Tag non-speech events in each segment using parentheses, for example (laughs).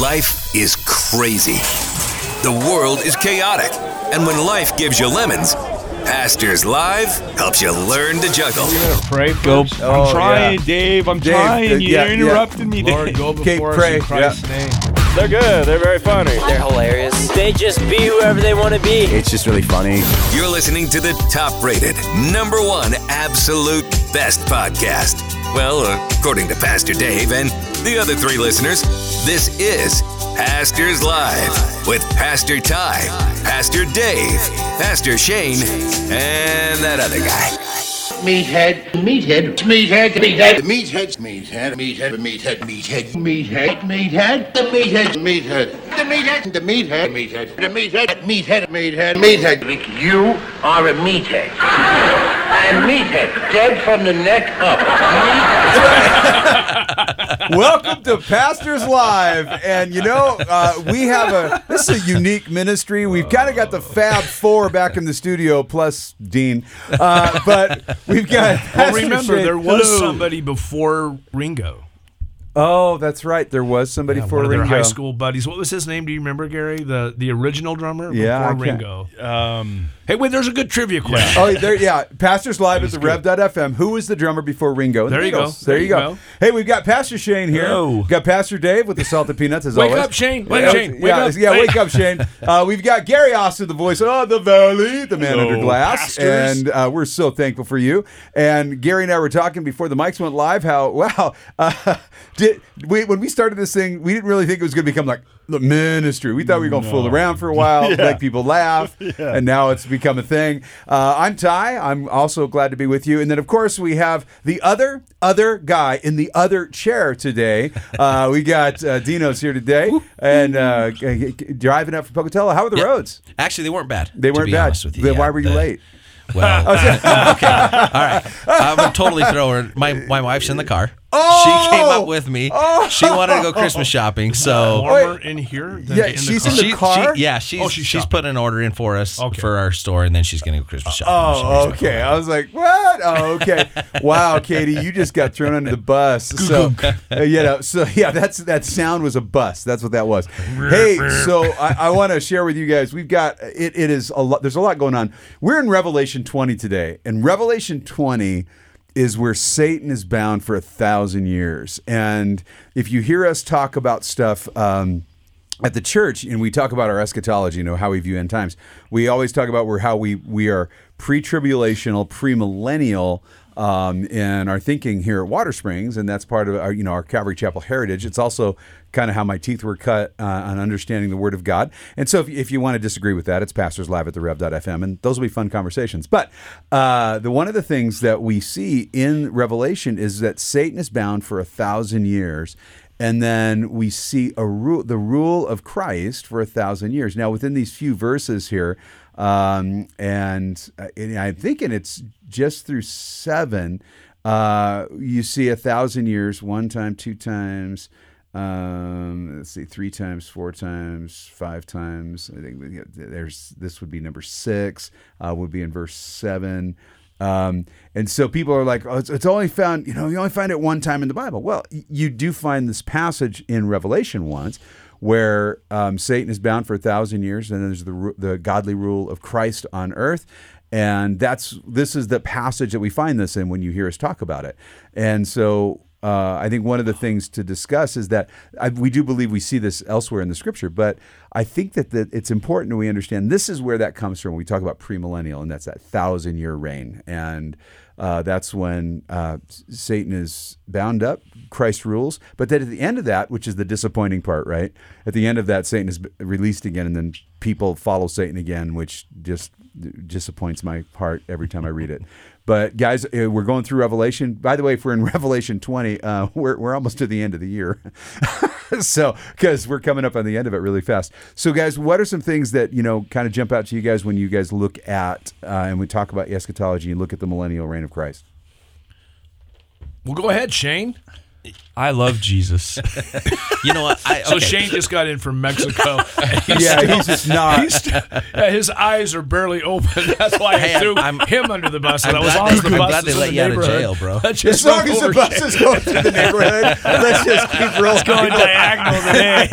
Life is crazy. The world is chaotic. And when life gives you lemons, Pastors Live helps you learn to juggle. Pray first. Oh, I'm trying, yeah. Dave. I'm Dave, trying. uh, You yeah, yeah. interrupted me, Lord, Dave. go Okay, before pray, us in Christ's name. They're good. They're very funny. They're hilarious. They just be whoever they want to be. It's just really funny. You're listening to the top rated, number one absolute best podcast. Well, according to Pastor Dave and the other three listeners, this is Pastors Live with Pastor Ty, Pastor Dave, Pastor Shane, and that other guy. Meathead, meathead, meathead, meathead, The meathead's meathead, meathead, meathead, meathead, meathead, meathead, the meathead, meathead, the meathead, the meathead, meathead, the meathead, meathead, meathead, meathead. You are a meathead. (laughs) And meathead, dead from the neck up. (laughs) Welcome to Pastors Live, and you know uh, we have a this is a unique ministry. We've kind of got the Fab Four back in the studio, plus Dean, uh, but we've got. Well, remember, Shane- there was Hello. somebody before Ringo. Oh, that's right. There was somebody Yeah, for one of their Ringo. high school buddies. What was his name? Do you remember, Gary? The the original drummer Yeah, before Ringo. Um, Hey, wait, there's a good trivia question. Oh, there, yeah. Pastors Live at the Rev.fm. Who was the drummer before Ringo? and the There you go. Beatles? There, you go. Hey, we've got Pastor Shane here. Hello. We've got Pastor Dave with the salted peanuts as always. Wake always. up, Shane. Wake yeah, up, Shane. Wake yeah, up. yeah, wake up, Shane. Uh, we've got Gary Austin, the voice of the Valley, the man Hello, under glass, pastors. and uh, we're so thankful for you. And Gary and I were talking before the mics went live. How (laughs) wow, uh, did we when we started this thing, we didn't really think it was going to become like the ministry. We thought we were going to fool around for a while, (laughs) make people laugh, (laughs) and now it's become a thing. Uh, I'm Ty. I'm also glad to be with you. And then, of course, we have the other other guy in the other chair today. Uh, we got uh, Dino's here today, and uh, g- g- driving up from Pocatello. How are the roads? Actually, they weren't bad. They to weren't be bad. with you. Then Yeah, why were you the- late? Well, (laughs) okay. All right. I'm gonna totally thrower. My my wife's in the car. Oh! She came up with me. She wanted to go Christmas (laughs) shopping, so warmer in here than Yeah, in the she's car. in the car? She, yeah, she's Oh, she's she's, put an order in for us Okay. for our store, and then she's gonna go Christmas shopping. Oh, okay. I was like, what? Oh, okay. Wow, Katie, you just got thrown under the bus. So, uh, you know, so yeah, that's that sound was a bus. That's what that was. Hey, so I, I want to share with you guys. We've got it. It is a lot. There's a lot going on. We're in Revelation 20 today, and Revelation 20 is where Satan is bound for a thousand years. And if you hear us talk about stuff. Um, at the church and we talk about our eschatology you know how we view end times we always talk about where how we we are pre-tribulational pre-millennial um, in our thinking here at Watersprings and that's part of our you know our calvary chapel heritage. It's also kind of how my teeth were cut uh, on understanding the word of god. And so if, if you want to disagree with that it's pastors live at the rev.fm and those will be fun conversations. But uh, the one of the things that we see in revelation is that satan is bound for a thousand years and then we see a rule, the rule of Christ for a thousand years. Now, within these few verses here, um, and, uh, and I'm thinking it's just through seven, uh, you see a thousand years, one time, two times. Um, let's see, three times, four times, five times. I think there's this would be number six. Uh, would be in verse seven. Um, and so people are like, oh, it's, it's only found, you know, you only find it one time in the Bible. Well, you do find this passage in Revelation once where um, Satan is bound for a thousand years, and there's the the godly rule of Christ on earth. And that's this is the passage that we find this in when you hear us talk about it. And so uh, I think one of the things to discuss is that I, we do believe we see this elsewhere in the scripture, but I think that, that it's important we understand this is where that comes from when we talk about premillennial, and that's that thousand year reign. And uh, that's when uh, Satan is bound up, Christ rules. But then at the end of that, which is the disappointing part, right? At the end of that, Satan is released again, and then people follow Satan again, which just disappoints my heart every time I read it. But guys, uh, we're going through Revelation. By the way, if we're in (laughs) Revelation 20, uh, we're, we're almost to the end of the year. (laughs) so, because we're coming up on the end of it really fast. So, guys, what are some things that, you know, kind of jump out to you guys when you guys look at uh, and we talk about eschatology and look at the millennial reign of Christ? Well, go ahead, Shane. I love Jesus. (laughs) You know what? I, So okay. Shane just got in from Mexico. (laughs) he's Yeah, still- he's just not. he's st- yeah, his eyes are barely open. (laughs) That's why Hey, I threw I'm- him under the bus. I'm And I was glad on they- the I'm bus. glad they let you out of jail, bro. Let's As long as the over, bus is going through the neighborhood, let's just keep rolling. Going diagonal today.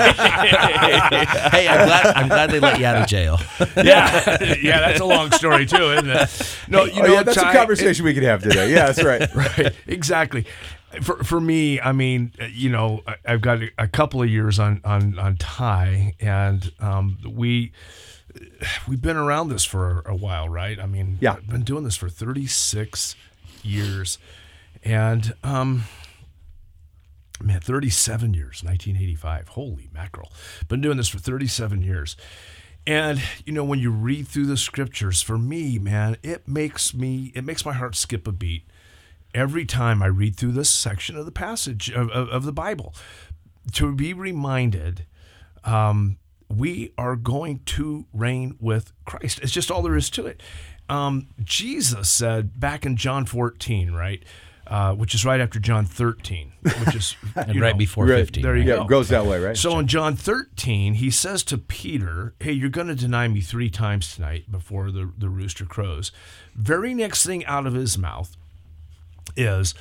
hey, I'm glad. I'm glad they let you out of jail. Yeah, yeah, that's a long story too, isn't it? No, you oh, know, yeah, that's Ty, a conversation we could have today. Yeah, that's right. right exactly for, for me i mean uh, you know i've got a, a couple of years on on on Ty and um, we (sighs) we've been around this for a while right? I mean Yeah. i've been doing this for 36 years and um man 37 years 1985 holy mackerel. Been doing this for 37 years. And you know when you read through the scriptures for me man it makes me it makes my heart skip a beat every time I read through this section of the passage of, of, of the Bible to be reminded um, we are going to reign with Christ. It's just all there is to it. Um, Jesus said back in John 14, right? Uh, which is right after John 13, which is (laughs) And you right know, before Right. 15. There you Yeah, go. it goes that way, right? So in John 13, he says to Peter, Hey, you're going to deny me three times tonight before the, the rooster crows. Very next thing out of his mouth is,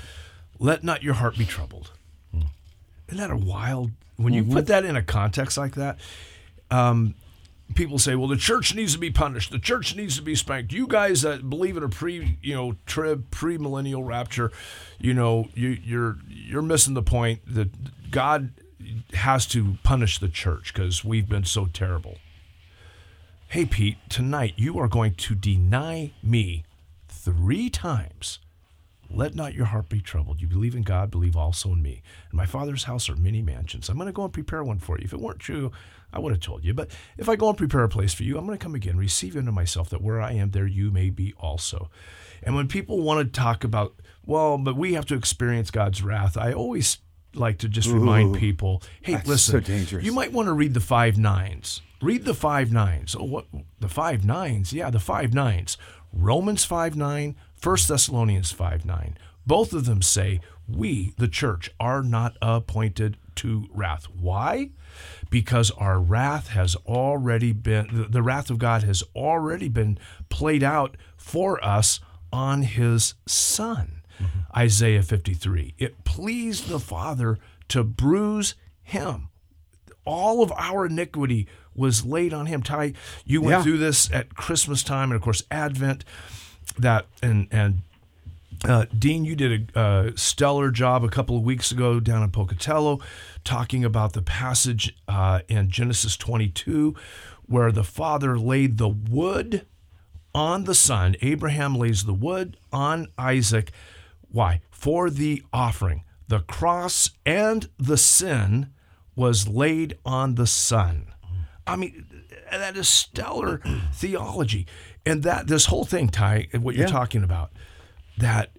Let not your heart be troubled. Isn't that a wild, when you put that in a context like that, um, people say, well, the church needs to be punished. The church needs to be spanked. You guys that believe in a pre, you know, trib, pre-millennial rapture, you know, you, you're you're missing the point that God has to punish the church because we've been so terrible. Hey, Pete, tonight you are going to deny me three times. Let not your heart be troubled. You believe in God, believe also in me. In my Father's house are many mansions. I'm going to go and prepare one for you. If it weren't true, I would have told you. But if I go and prepare a place for you, I'm going to come again, receive you into myself, that where I am, there you may be also. And when people want to talk about, well, but we have to experience God's wrath, I always like to just remind people, hey, listen, so you might want to read the five nines. Read the five nines. Oh, what the five nines? Yeah, the five nines. Romans five nine, 1 Thessalonians five nine. Both of them say we, the church, are not appointed to wrath. Why? Because our wrath has already been the, wrath of God has already been played out for us on His Son. Mm-hmm. Isaiah 53. It pleased the Father to bruise him. All of our iniquity was laid on him. Ty, you went Yeah. through this at Christmas time and of course Advent. That and and uh, Dean, you did a uh, stellar job a couple of weeks ago down in Pocatello, talking about the passage uh, in Genesis 22, where the father laid the wood on the son. Abraham lays the wood on Isaac. Why? For the offering. The cross and the sin was laid on the son. I mean, that is stellar theology. And that this whole thing, Ty, what you're Yeah. talking about, that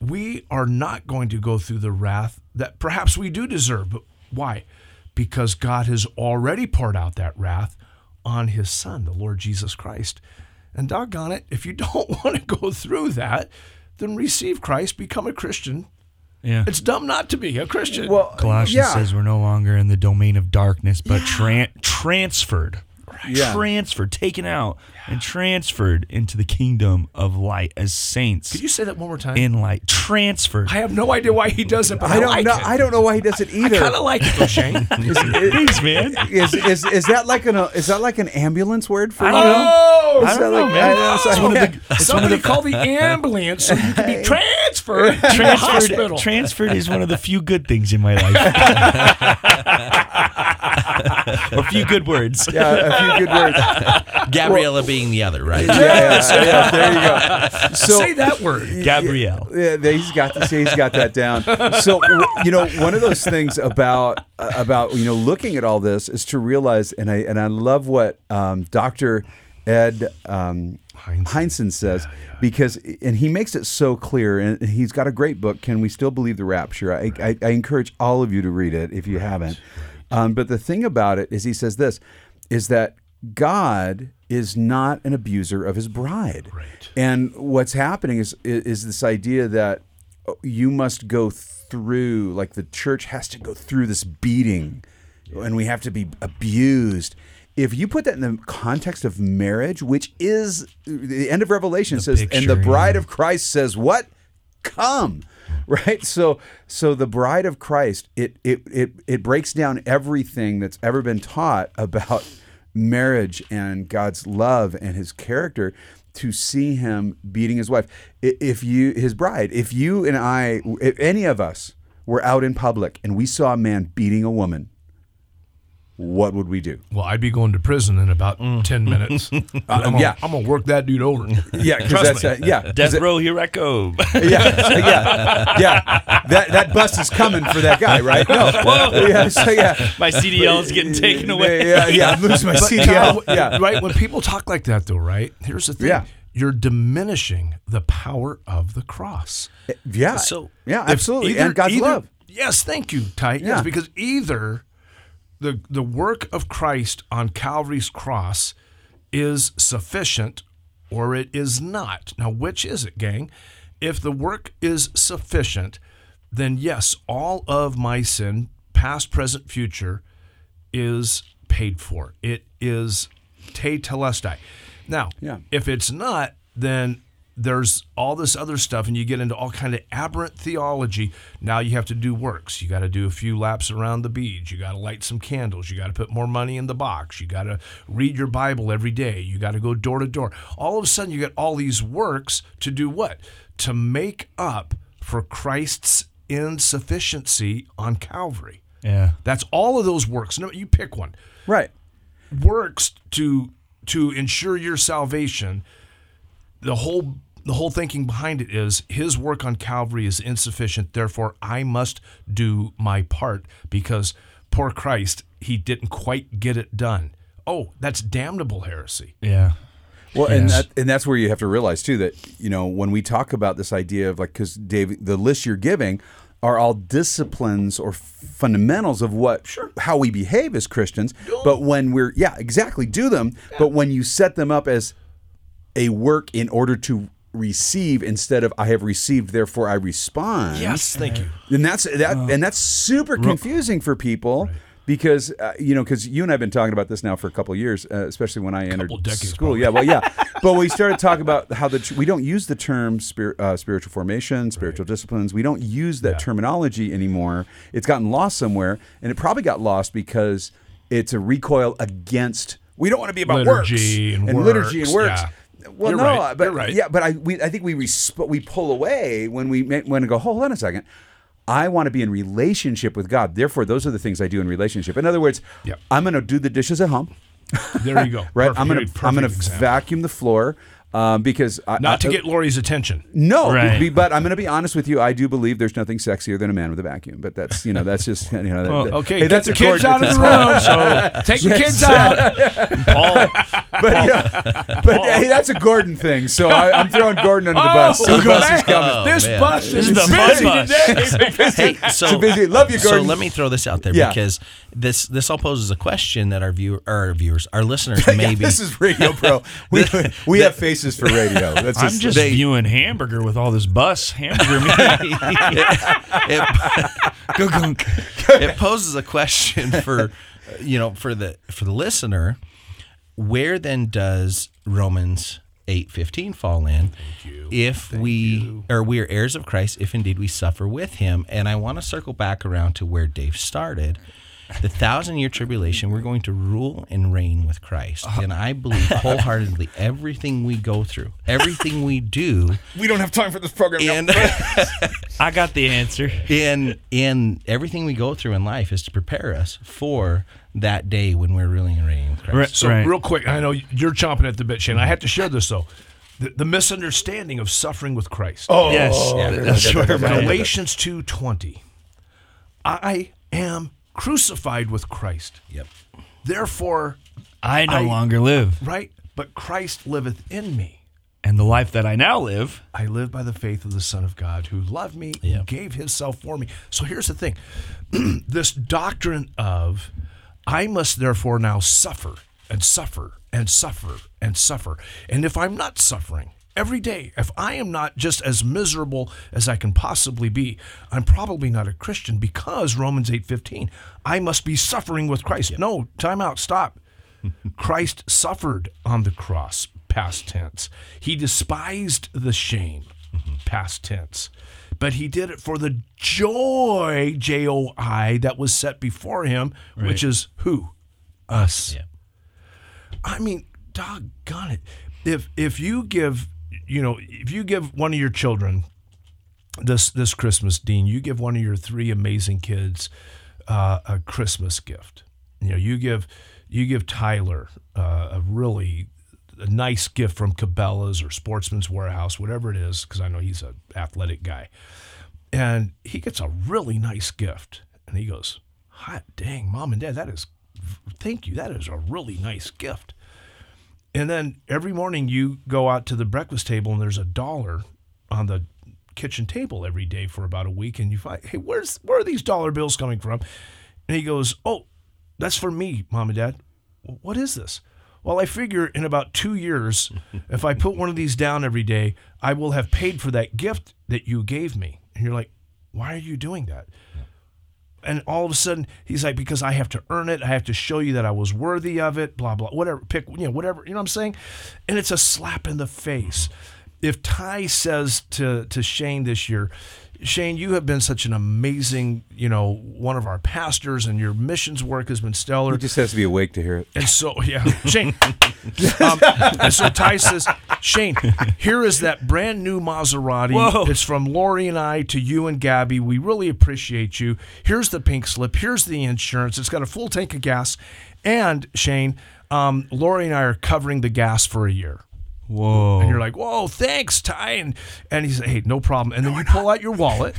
we are not going to go through the wrath that perhaps we do deserve. But why? Because God has already poured out that wrath on his son, the Lord Jesus Christ. And doggone it, if you (laughs) don't want to go through that, then receive Christ, become a Christian. Yeah. It's dumb not to be a Christian. Well, Colossians yeah. says we're no longer in the domain of darkness, but tran- transferred. Yeah. Transferred, taken out, and transferred into the kingdom of light as saints Could you say that one more time? in light. Transferred. I have no idea why he does it, but I, I don't like know. it. I don't know why he does it I either. kind of like it though, Shane. (laughs) Thanks, man. is, is is that like an uh, is that like an ambulance word for I you? don't know. Oh, I don't know, like- man. I- It's one yeah. the- somebody call the (laughs) ambulance so you can be transferred to (laughs) the transferred, hospital. transferred is one of the few good things in my life. (laughs) a few good words. Yeah, a few good words. Gabriella being the other, right? Yeah, yeah, yeah, there you go. So (laughs) Say that word. Gabrielle. Yeah, there- he's got this. He's got that down. So you know, one of those things about uh, about you know looking at all this is to realize, and I and I love what um, Doctor Ed um, says because and he makes it so clear, and he's got a great book. Can we still believe the rapture? I, I, I encourage all of you to read it if you haven't. Um, but the thing about it is, he says this: is that God is not an abuser of his bride. Right. And what's happening is is this idea that oh, you must go through like the church has to go through this beating and we have to be abused if you put that in the context of marriage which is the end of revelation says and the picture, bride of christ says what? Come (laughs) right? So so the bride of christ it it it, it breaks down everything that's ever been taught (laughs) about marriage and god's love and his character to see him beating his wife. If you his bride if you and i if any of us were out in public and we saw a man beating a woman what would we do Well, I'd be going to prison in about mm. ten (laughs) minutes. Uh, I'm um, gonna, yeah. I'm gonna work that dude over. yeah because Trust that's me. uh, yeah 'cause Death it- row, here I go. (laughs) yeah, yeah, yeah. That that bus is coming for that guy, right? No, (laughs) yeah, so yeah, My CDL is getting taken away. Yeah, yeah, I'm losing my But, CDL. Kyle, Yeah, right. When people talk like that, though, right? Here's the thing. Yeah. You're diminishing the power of the cross. yeah. So, yeah, absolutely, either- and God's either- love. Yes, thank you, Ty. Yeah. Yes, because either the the work of Christ on Calvary's cross is sufficient or it is not. Now, which is it, gang? If the work is sufficient, then yes, all of my sin, past, present, future, is paid for. It is tetelestai. Now, Yeah. if it's not, then there's all this other stuff and you get into all kind of aberrant theology. Now you have to do works. You got to do a few laps around the beads you got to light some candles. You got to put more money in the box. You got to read your bible every day. You got to go door to door. All of a sudden you get all these works to do what? To make up for christ's insufficiency on calvary. Yeah. that's all of those works. No you pick one. Right. works to to ensure your salvation the whole the whole thinking behind it is his work on calvary is insufficient. Therefore i must do my part because poor christ he didn't quite get it done. Oh that's damnable heresy. Yeah. Well, and that, and that's where you have to realize too that you know when we talk about this idea of like because Dave, the list you're giving are all disciplines or fundamentals of what sure. how we behave as Christians. But when we're yeah exactly do them, but when you set them up as a work in order to receive instead of I have received therefore I respond. yes thank you And that's that, and that's super confusing for people because uh, you know because you and I've been talking about this now for a couple of years, uh, especially when I entered decades, school. Yeah, well, yeah, but we started talking about how the we don't use the term spir- uh, spiritual formation, spiritual disciplines. We don't use that terminology anymore. It's gotten lost somewhere, and it probably got lost because it's a recoil against. We don't want to be about Liturgy works and liturgy and works, works. yeah. Well, You're no, right, but right. yeah, but I we I think we resp- we pull away when we when we go. Hold on a second. I want to be in relationship with God. Therefore, those are the things I do in relationship. In other words, Yep. I'm going to do the dishes at home. there you go (laughs) Right. Perfect. I'm going to I'm going to vacuum the floor um, because I, not to I- get lori's attention no, Right. be- but I'm going to be honest with you. I do believe there's nothing sexier than a man with a vacuum. But that's you know that's just (laughs) you know that, Well, okay hey, that's the kids out of the room so (laughs) take the kids out Paul, But, yeah, but hey, oh. that's a Gordon thing. So I, I'm throwing Gordon under the oh, bus. So the bus is coming. Oh, this man. bus This is is the fun busy bus. today (laughs) hey, so, So busy. Love you, Gordon. so let me throw this out there Yeah. because this this all poses a question that our viewer, our viewers, our listeners, (laughs) Yeah, maybe. this is radio, bro. We, (laughs) we have faces for radio. That's I'm just they- viewing hamburger with all this bus hamburger meat. it, Go, go. it poses a question for you know for the for the listener where then does romans 8.15 fall in? If we or we are heirs of christ if indeed we suffer with him. And i want to circle back around to where dave started. The thousand year tribulation we're going to rule and reign with christ. And i believe (laughs) wholeheartedly everything we go through everything we do (laughs) we don't have time for this program. and (laughs) I got the answer. in in everything we go through in life is to prepare us for that day when we're ruling and reigning with Christ. Right. So real quick, I know you're chomping at the bit, Shane. I have to share this though. The, the misunderstanding of suffering with Christ. Oh, Yes. That's where my- Galatians 2:20. I am crucified with Christ. Yep. Therefore, I no I- longer live. right? But Christ liveth in me. And the life that I now live, I live by the faith of the Son of God who loved me Yeah. and gave himself for me. So here's the thing (clears throat) this doctrine of I must therefore now suffer and suffer and suffer and suffer. And if I'm not suffering, every day. If I am not just as miserable as I can possibly be, I'm probably not a Christian because Romans 8:15, I must be suffering with Christ. No, time out, stop. (laughs) Christ suffered on the cross, past tense. He despised the shame, mm-hmm. past tense. But he did it for the joy, J O I, that was set before him, which is who? Us. I mean, doggone it. If if you give, you know, if you give one of your children this this Christmas, Dean, you give one of your three amazing kids uh, a Christmas gift. You know, you give you give Tyler uh, a really a nice gift from Cabela's or Sportsman's Warehouse, whatever it is, because I know he's an athletic guy, and he gets a really nice gift, and he goes, "Hot dang, mom and dad, that is, thank you, that is a really nice gift." And then every morning you go out to the breakfast table and there's a dollar on the kitchen table every day for about a week, and you find, hey, where's where are these dollar bills coming from? And he goes, oh, that's for me, mom and dad. What is this? Well, I figure in about two years, if I put one of these down every day, I will have paid for that gift that you gave me. And you're like, why are you doing that? And all of a sudden, he's like, because I have to earn it. I have to show you that I was worthy of it, blah, blah, whatever. Pick, you know, whatever. You know what I'm saying? And it's a slap in the face. If Ty says to, to Shane this year, Shane, you have been such an amazing, you know, one of our pastors, and your missions work has been stellar. He just has to be awake to hear it. And so, yeah, Shane. (laughs) um, and so Ty says, Shane, here is that brand new Maserati. Whoa. It's from Lori and I to you and Gabby. We really appreciate you. Here's the pink slip. Here's the insurance. It's got a full tank of gas. And Shane, um, Lori and I are covering the gas for a year. Whoa. And you're like, whoa, thanks, Ty. And, and he said, hey, no problem. And then you pull out your wallet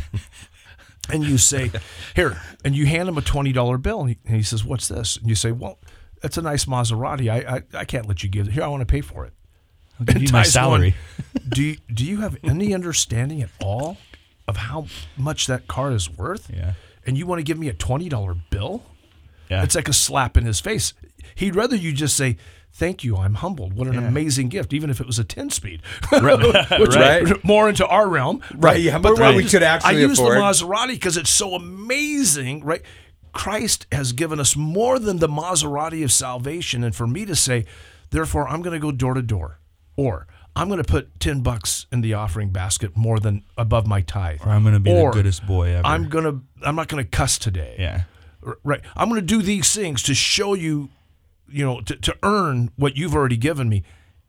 (laughs) and you say, here, and you hand him a $20 bill. And he, and he says, what's this? And you say, well, that's a nice Maserati. I, I, I can't let you give it. Here, I want to pay for it. I'll give And you my Ty's going, salary. (laughs) do, you, do you have any understanding at all of how much that car is worth? Yeah. And you want to give me a $20 bill? Yeah. It's like a slap in his face. He'd rather you just say, Thank you, I'm humbled. What an amazing gift, even if it was a 10 speed. (laughs) Which Right. more into our realm. Right, yeah, but what we could actually I use afford. the Maserati because it's so amazing, right? Christ has given us more than the Maserati of salvation. And for me to say, therefore, I'm going to go door to door, or I'm going to put 10 bucks in the offering basket more than above my tithe. Or I'm gonna be the Or goodest boy ever. I'm going to, I'm not going to cuss today. Yeah. Right. I'm going to do these things to show you, you know, to, to earn what you've already given me.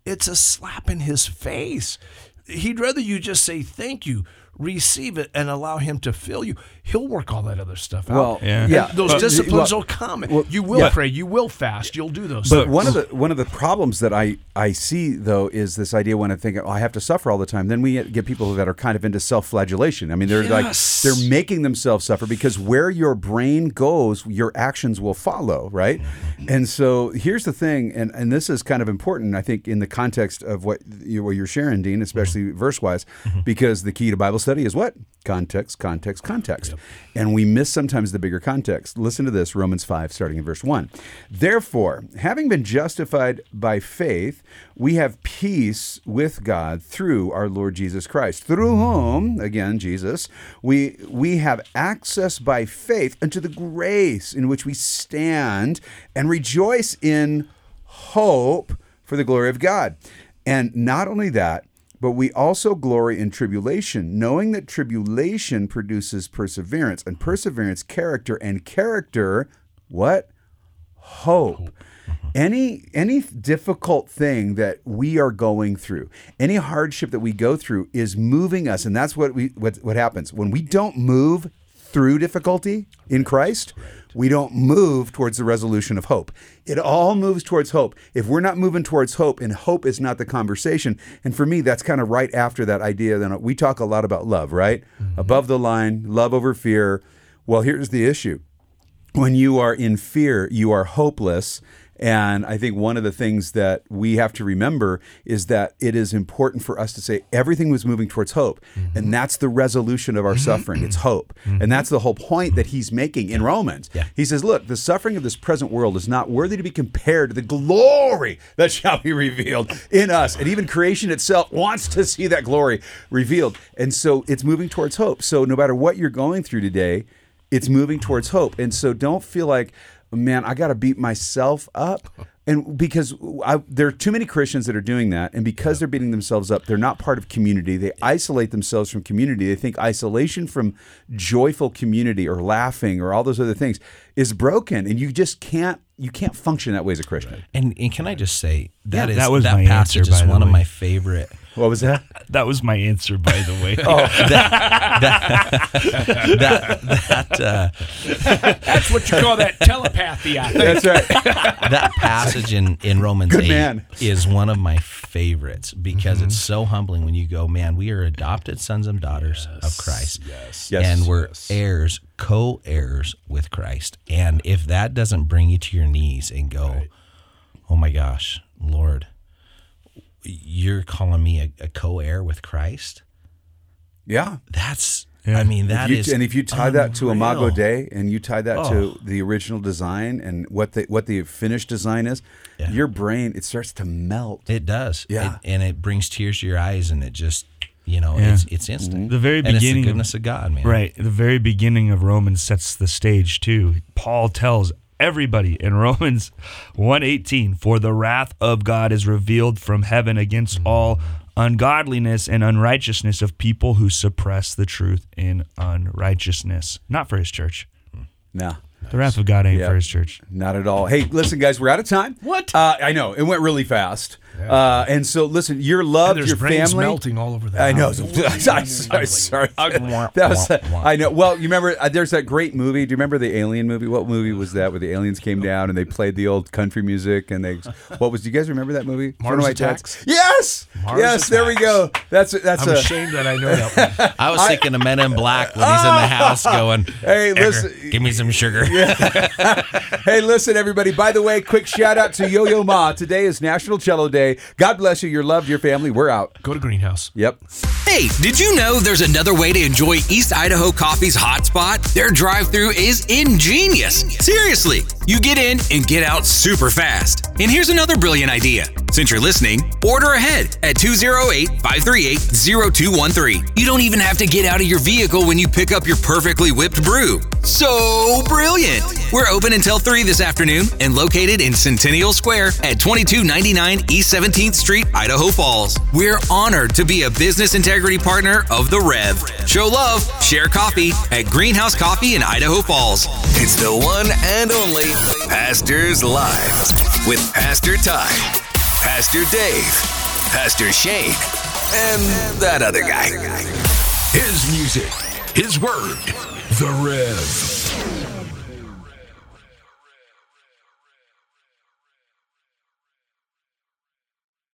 It's a slap in his face. He'd rather you just say thank you, receive it, and allow him to fill you. He'll work all that other stuff out. Well, Yeah. yeah. those Well, disciplines well, will come. well, you will yeah. pray. You will fast. You'll do those But things. one of the one of the problems that I I see though is this idea when I think oh, I have to suffer all the time. Then we get, people that are kind of into self-flagellation. I mean, they're Yes. like they're making themselves suffer because where your brain goes, your actions will follow, right? And so here's the thing, and and this is kind of important, I think, in the context of what you what you're sharing, Dean, especially verse wise, mm-hmm. because the key to Bible study is what context, context, context, and we miss sometimes the bigger context. Listen to this, Romans five, starting in verse one. Therefore, having been justified by faith, we have peace with God through our Lord Jesus Christ, through whom, again, Jesus, we we have access by faith unto the grace in which we stand and rejoice in hope for the glory of God. And not only that, but we also glory in tribulation, knowing that tribulation produces perseverance, and perseverance, character, and character, what? Hope. Uh-huh. Any any difficult thing that we are going through, any hardship that we go through is moving us, and that's what we what what happens when we don't move through difficulty in Christ. We don't move towards the resolution of hope. It all moves towards hope. If we're not moving towards hope, and hope is not the conversation, and for me, that's kind of right after that idea. Then we talk a lot about love, right? Mm-hmm. Above the line, love over fear. Well, here's the issue when you are in fear, you are hopeless. And I think one of the things that we have to remember is that it is important for us to say everything was moving towards hope. Mm-hmm. And that's the resolution of our suffering. It's hope. And that's the whole point that he's making in Romans. Yeah. He says, look, the suffering of this present world is not worthy to be compared to the glory that shall be revealed in us. And even creation itself wants to see that glory revealed. And so it's moving towards hope. So no matter what you're going through today, it's moving towards hope. And so don't feel like, man, I got to beat myself up. (laughs) And because I, there are too many Christians that are doing that, and because they're beating themselves up, they're not part of community. They isolate themselves from community. They think isolation from joyful community or laughing or all those other things is broken, and you just can't you can't function that way as a Christian. And, and can I just say that Yeah, is that was that my passage answer, by is one of my favorite. What was that? (laughs) That was my answer, by the way. oh, (laughs) That that uh, That's what you call that telepathy. I think. That's right. (laughs) that passage in, in Romans Good 8 man. is one of my favorites because Mm-hmm. it's so humbling when you go, man, we are adopted sons and daughters of Christ. Yes. Yes. And we're heirs, co heirs with Christ. And if that doesn't bring you to your knees and go, oh my gosh, Lord, you're calling me a, a co heir with Christ? Yeah. That's, I mean, that If is. and if you tie that to Imago unreal. Dei and you tie that Oh. to the original design and what the what the finished design is, Yeah. your brain it starts to melt. It does. Yeah. It- and it brings tears to your eyes and it just, you know, Yeah. it's, it's instant. Mm-hmm. The very and it's the beginning of- of God, man. Right. The very beginning of Romans sets the stage too. Paul tells everybody in Romans 118, for the wrath of God is revealed from heaven against all ungodliness and unrighteousness of people who suppress the truth in unrighteousness. Not for his church. No. The wrath of God ain't Yeah. for his church. Not at all. Hey, listen, guys, we're out of time. What? Uh, I know it went really fast. Uh, and so, listen, your love, And there's your family, melting all over the I know. house. I'm (laughs) sorry. sorry. That was. I know. Well, you remember? Uh, there's that great movie. Do you remember the Alien movie? What movie was that? Where the aliens came down and they played the old country music and they. (laughs) What was? Do you guys remember that movie? Mars One of Attacks? Yes. Mars yes. There we go. That's that's I'm a. ashamed that I know that one. (laughs) I was thinking of Men in Black when he's in the house going, Hey, listen- give me some sugar. Hey, listen, everybody. By the way, quick shout out to Yo Yo Ma. Today is National Cello Day. God bless you. You're loved. Your family. We're out. Go to Greenhouse. Yep. Hey, did you know there's another way to enjoy East Idaho Coffee's hotspot? Their drive through is ingenious. Seriously, you get in and get out super fast. And here's another brilliant idea. Since you're listening, order ahead at 208 538 0213. You don't even have to get out of your vehicle when you pick up your perfectly whipped brew. So brilliant! We're open until 3 this afternoon and located in Centennial Square at 2299 East 17th Street, Idaho Falls. We're honored to be a business integrity partner of The Rev. Show love, share coffee at Greenhouse Coffee in Idaho Falls. It's the one and only Pastors Live with Pastor Ty, Pastor Dave, Pastor Shane, and that other guy. His music, his word, the Rev.